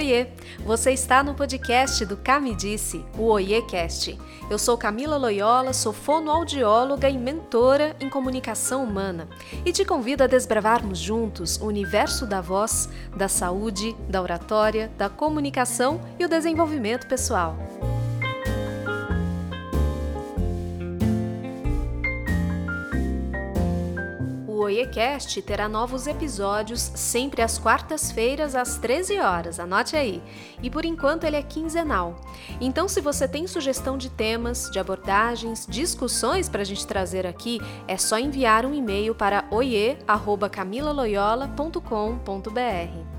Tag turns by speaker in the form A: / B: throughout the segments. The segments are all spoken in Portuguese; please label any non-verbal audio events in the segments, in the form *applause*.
A: Oiê! Você está no podcast do Cami Disse, o OiêCast. Eu sou Camila Loyola, sou fonoaudióloga e mentora em comunicação humana e te convido a desbravarmos juntos o universo da voz, da saúde, da oratória, da comunicação e o desenvolvimento pessoal. Oiecast terá novos episódios sempre às quartas-feiras às 13 horas, anote aí. E por enquanto ele é quinzenal. Então, se você tem sugestão de temas, de abordagens, discussões para a gente trazer aqui, é só enviar um e-mail para oie@camilaloyola.com.br.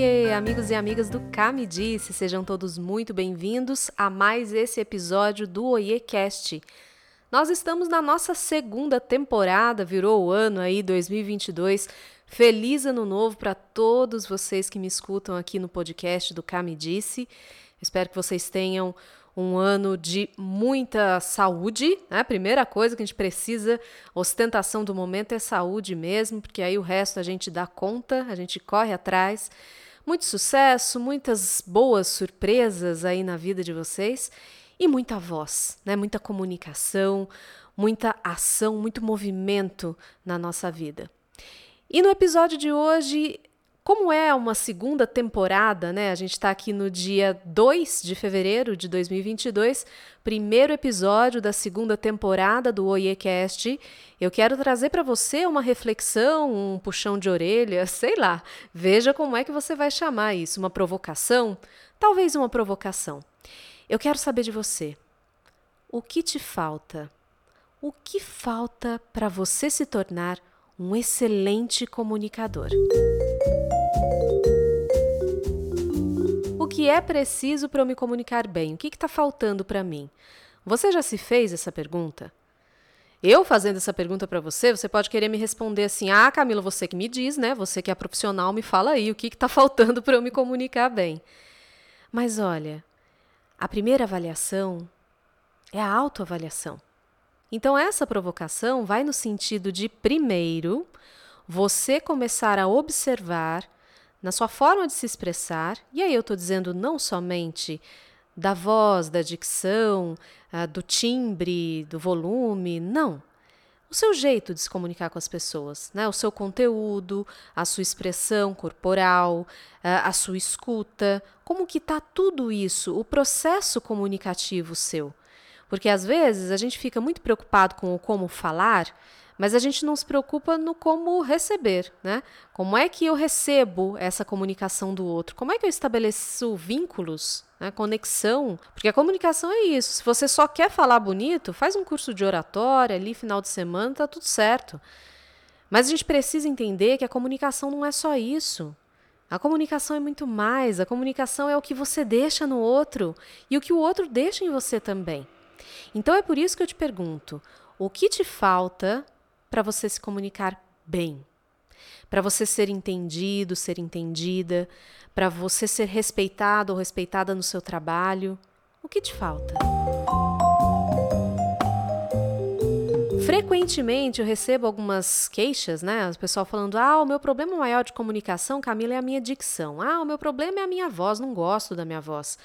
A: Oiê, amigos e amigas do Kami Disse, sejam todos muito bem-vindos a mais esse episódio do OiêCast. Nós estamos na nossa segunda temporada, virou o ano aí 2022. Feliz ano novo para todos vocês que me escutam aqui no podcast do Kami Disse. Espero que vocês tenham um ano de muita saúde, né? Primeira coisa que a gente precisa, ostentação do momento é saúde mesmo, porque aí o resto a gente dá conta, a gente corre atrás. Muito sucesso, muitas boas surpresas aí na vida de vocês e muita voz, né? Muita comunicação, muita ação, muito movimento na nossa vida. E no episódio de hoje como é uma segunda temporada, né? A gente está aqui no dia 2 de fevereiro de 2022, primeiro episódio da segunda temporada do OIEcast. Eu quero trazer para você uma reflexão, um puxão de orelha, *laughs* sei lá. Veja como é que você vai chamar isso. Uma provocação? Talvez uma provocação. Eu quero saber de você. O que te falta? O que falta para você se tornar um excelente comunicador? O que é preciso para eu me comunicar bem? O que está faltando para mim? Você já se fez essa pergunta? Eu fazendo essa pergunta para você, você pode querer me responder assim: Ah, Camila, você que me diz, né? Você que é profissional, me fala aí o que está *laughs* faltando para eu me comunicar bem. Mas olha, a primeira avaliação é a autoavaliação. Então, essa provocação vai no sentido de, primeiro, você começar a observar na sua forma de se expressar, e aí eu estou dizendo não somente da voz, da dicção, uh, do timbre, do volume, não. O seu jeito de se comunicar com as pessoas, né? o seu conteúdo, a sua expressão corporal, uh, a sua escuta, como que está tudo isso, o processo comunicativo seu. Porque às vezes a gente fica muito preocupado com o como falar, mas a gente não se preocupa no como receber, né? Como é que eu recebo essa comunicação do outro? Como é que eu estabeleço vínculos, né? conexão? Porque a comunicação é isso. Se você só quer falar bonito, faz um curso de oratória ali, final de semana, tá tudo certo. Mas a gente precisa entender que a comunicação não é só isso. A comunicação é muito mais. A comunicação é o que você deixa no outro e o que o outro deixa em você também. Então é por isso que eu te pergunto: o que te falta para você se comunicar bem, para você ser entendido, ser entendida, para você ser respeitado ou respeitada no seu trabalho. O que te falta? Frequentemente eu recebo algumas queixas, né? O pessoal falando: ah, o meu problema maior de comunicação, Camila, é a minha dicção. Ah, o meu problema é a minha voz, não gosto da minha voz.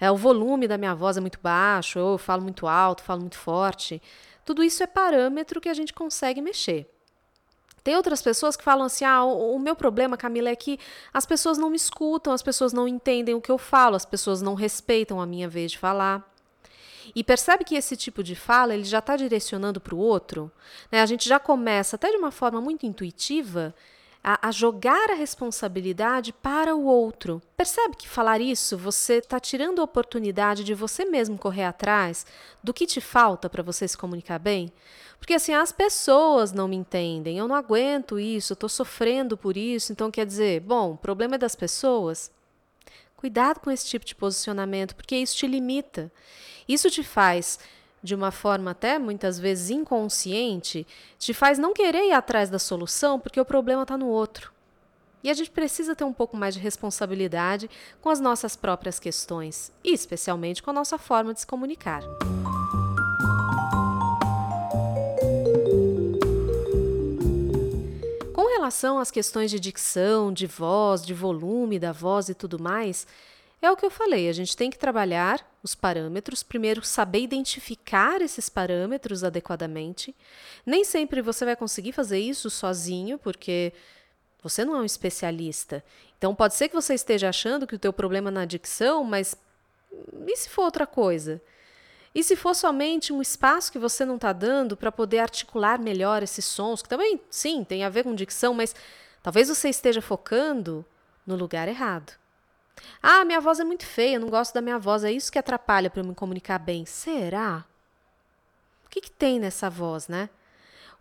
A: É, o volume da minha voz é muito baixo, eu falo muito alto, falo muito forte. Tudo isso é parâmetro que a gente consegue mexer. Tem outras pessoas que falam assim: ah, o, o, meu problema, Camila, é que as pessoas não me escutam, as pessoas não entendem o que eu falo, as pessoas não respeitam a minha vez de falar. E percebe que esse tipo de fala ele já está direcionando para o outro. Né? A gente já começa, até de uma forma muito intuitiva, a, a, jogar a responsabilidade para o outro. Percebe que falar isso você está tirando a oportunidade de você mesmo correr atrás do que te falta para você se comunicar bem? Porque assim, as pessoas não me entendem, eu não aguento isso, eu estou sofrendo por isso, então quer dizer, bom, o problema é das pessoas. Cuidado com esse tipo de posicionamento, porque isso te limita. Isso te faz de uma forma até muitas vezes inconsciente, te faz não querer ir atrás da solução porque o problema está no outro. E a gente precisa ter um pouco mais de responsabilidade com as nossas próprias questões e, especialmente, com a nossa forma de se comunicar. Com relação às questões de dicção, de voz, de volume da voz e tudo mais, é o que eu falei, a gente tem que trabalhar os parâmetros, primeiro saber identificar esses parâmetros adequadamente. Nem sempre você vai conseguir fazer isso sozinho, porque você não é um especialista. Então pode ser que você esteja achando que o teu problema é na dicção, mas e se for outra coisa? E se for somente um espaço que você não está dando para poder articular melhor esses sons, que também, sim, tem a ver com dicção, mas talvez você esteja focando no lugar errado. Ah, minha voz é muito feia, não gosto da minha voz, é isso que atrapalha para eu me comunicar bem. Será? O que, que tem nessa voz, né?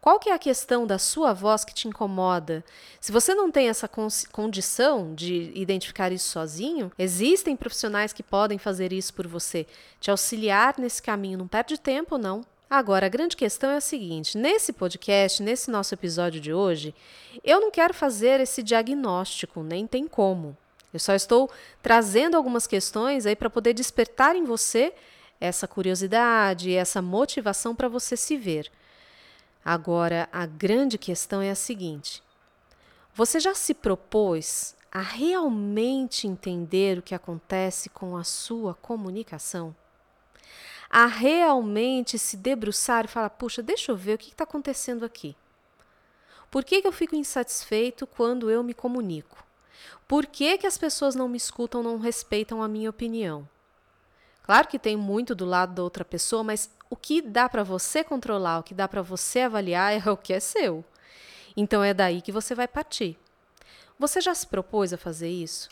A: Qual que é a questão da sua voz que te incomoda? Se você não tem essa condição de identificar isso sozinho, existem profissionais que podem fazer isso por você, te auxiliar nesse caminho. Não perde tempo, não. Agora, a grande questão é a seguinte: nesse podcast, nesse nosso episódio de hoje, eu não quero fazer esse diagnóstico, nem tem como. Eu só estou trazendo algumas questões aí para poder despertar em você essa curiosidade, essa motivação para você se ver. Agora, a grande questão é a seguinte: você já se propôs a realmente entender o que acontece com a sua comunicação? A realmente se debruçar e falar: puxa, deixa eu ver o que está acontecendo aqui. Por que, que eu fico insatisfeito quando eu me comunico? Por que, que as pessoas não me escutam, não respeitam a minha opinião? Claro que tem muito do lado da outra pessoa, mas o que dá para você controlar, o que dá para você avaliar é o que é seu. Então é daí que você vai partir. Você já se propôs a fazer isso?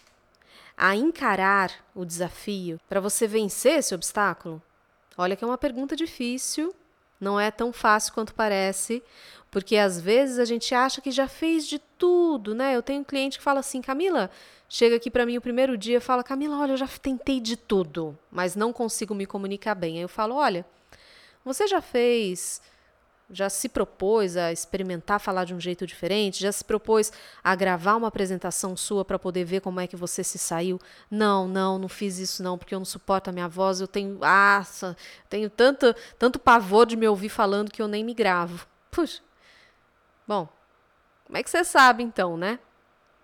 A: A encarar o desafio para você vencer esse obstáculo? Olha que é uma pergunta difícil, não é tão fácil quanto parece, porque às vezes a gente acha que já fez de tudo, né? Eu tenho um cliente que fala assim: Camila, chega aqui para mim o primeiro dia fala: Camila, olha, eu já tentei de tudo, mas não consigo me comunicar bem. Aí eu falo: olha, você já fez, já se propôs a experimentar falar de um jeito diferente? Já se propôs a gravar uma apresentação sua para poder ver como é que você se saiu? Não, não, não fiz isso não, porque eu não suporto a minha voz, eu tenho, ah, tenho tanto, tanto pavor de me ouvir falando que eu nem me gravo. Puxa. Bom, como é que você sabe então, né?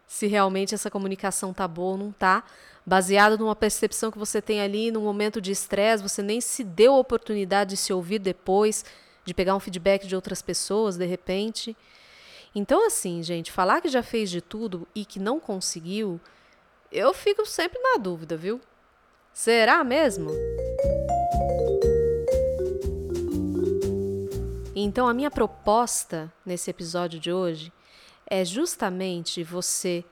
A: Se realmente essa comunicação tá boa ou não tá? baseado numa percepção que você tem ali no momento de estresse, você nem se deu a oportunidade de se ouvir depois, de pegar um feedback de outras pessoas de repente. Então, assim, gente, falar que já fez de tudo e que não conseguiu, eu fico sempre na dúvida, viu? Será mesmo? Então, a minha proposta nesse episódio de hoje é justamente você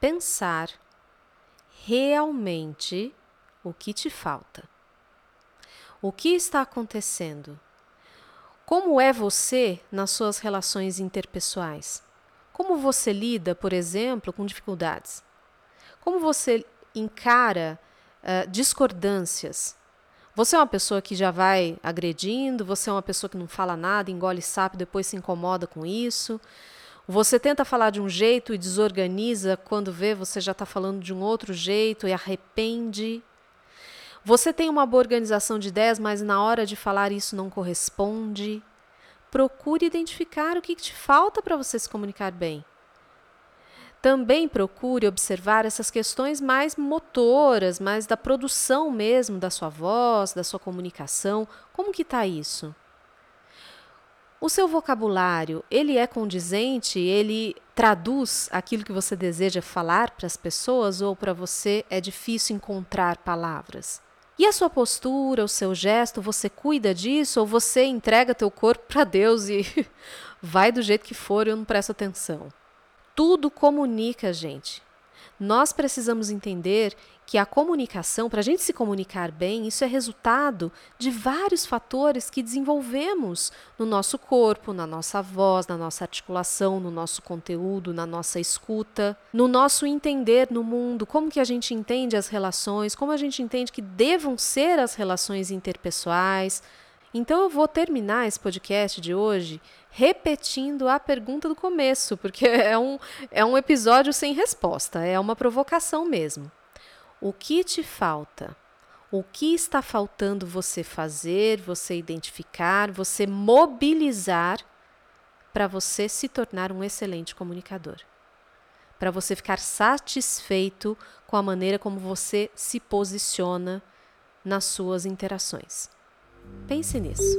A: pensar realmente o que te falta. O que está acontecendo? Como é você nas suas relações interpessoais? Como você lida, por exemplo, com dificuldades? Como você encara uh, discordâncias? Você é uma pessoa que já vai agredindo? Você é uma pessoa que não fala nada, engole sapo, depois se incomoda com isso? Você tenta falar de um jeito e desorganiza, quando vê você já está falando de um outro jeito e arrepende. Você tem uma boa organização de ideias, mas na hora de falar isso não corresponde. Procure identificar o que te falta para você se comunicar bem. Também procure observar essas questões mais motoras, mais da produção mesmo da sua voz, da sua comunicação. Como que está isso? O seu vocabulário, ele é condizente, ele traduz aquilo que você deseja falar para as pessoas ou para você é difícil encontrar palavras? E a sua postura, o seu gesto, você cuida disso ou você entrega teu corpo para Deus e *laughs* vai do jeito que for eu não presto atenção? Tudo comunica, gente. Nós precisamos entender que a comunicação, para a gente se comunicar bem, isso é resultado de vários fatores que desenvolvemos no nosso corpo, na nossa voz, na nossa articulação, no nosso conteúdo, na nossa escuta, no nosso entender no mundo, como que a gente entende as relações, como a gente entende que devam ser as relações interpessoais. Então eu vou terminar esse podcast de hoje repetindo a pergunta do começo, porque *laughs* é um, é um episódio sem resposta, é uma provocação mesmo. O que te falta? O que está faltando você fazer, você identificar, você mobilizar para você se tornar um excelente comunicador? para você ficar satisfeito com a maneira como você se posiciona nas suas interações. Pense nisso.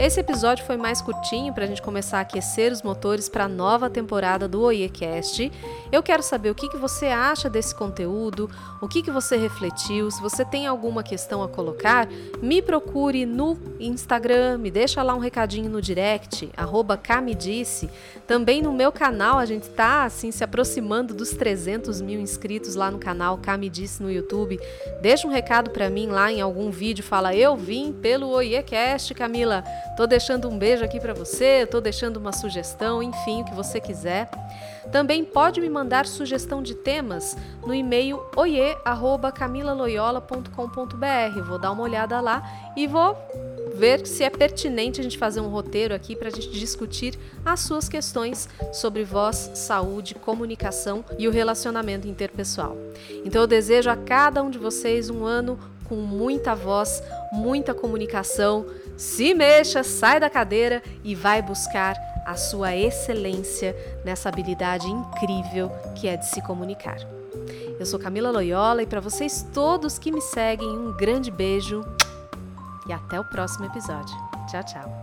A: Esse episódio foi mais curtinho para a gente começar a aquecer os motores para a nova temporada do OIEcast. Eu quero saber o que, que você acha desse conteúdo, o que, que você refletiu. Se você tem alguma questão a colocar, me procure no Instagram, me deixa lá um recadinho no direct, arroba. Também no meu canal, a gente está assim, se aproximando dos 300 mil inscritos lá no canal Camidisse no YouTube. Deixa um recado para mim lá em algum vídeo, fala eu vim pelo OIEcast, Camila Tô deixando um beijo aqui para você, tô deixando uma sugestão, enfim, o que você quiser. Também pode me mandar sugestão de temas no e-mail oie@camilaloyola.com.br. Vou dar uma olhada lá e vou ver se é pertinente a gente fazer um roteiro aqui para a gente discutir as suas questões sobre voz, saúde, comunicação e o relacionamento interpessoal. Então eu desejo a cada um de vocês um ano com muita voz, muita comunicação. Se mexa, sai da cadeira e vai buscar a sua excelência nessa habilidade incrível que é de se comunicar. Eu sou Camila Loyola e para vocês todos que me seguem, um grande beijo e até o próximo episódio. Tchau, tchau.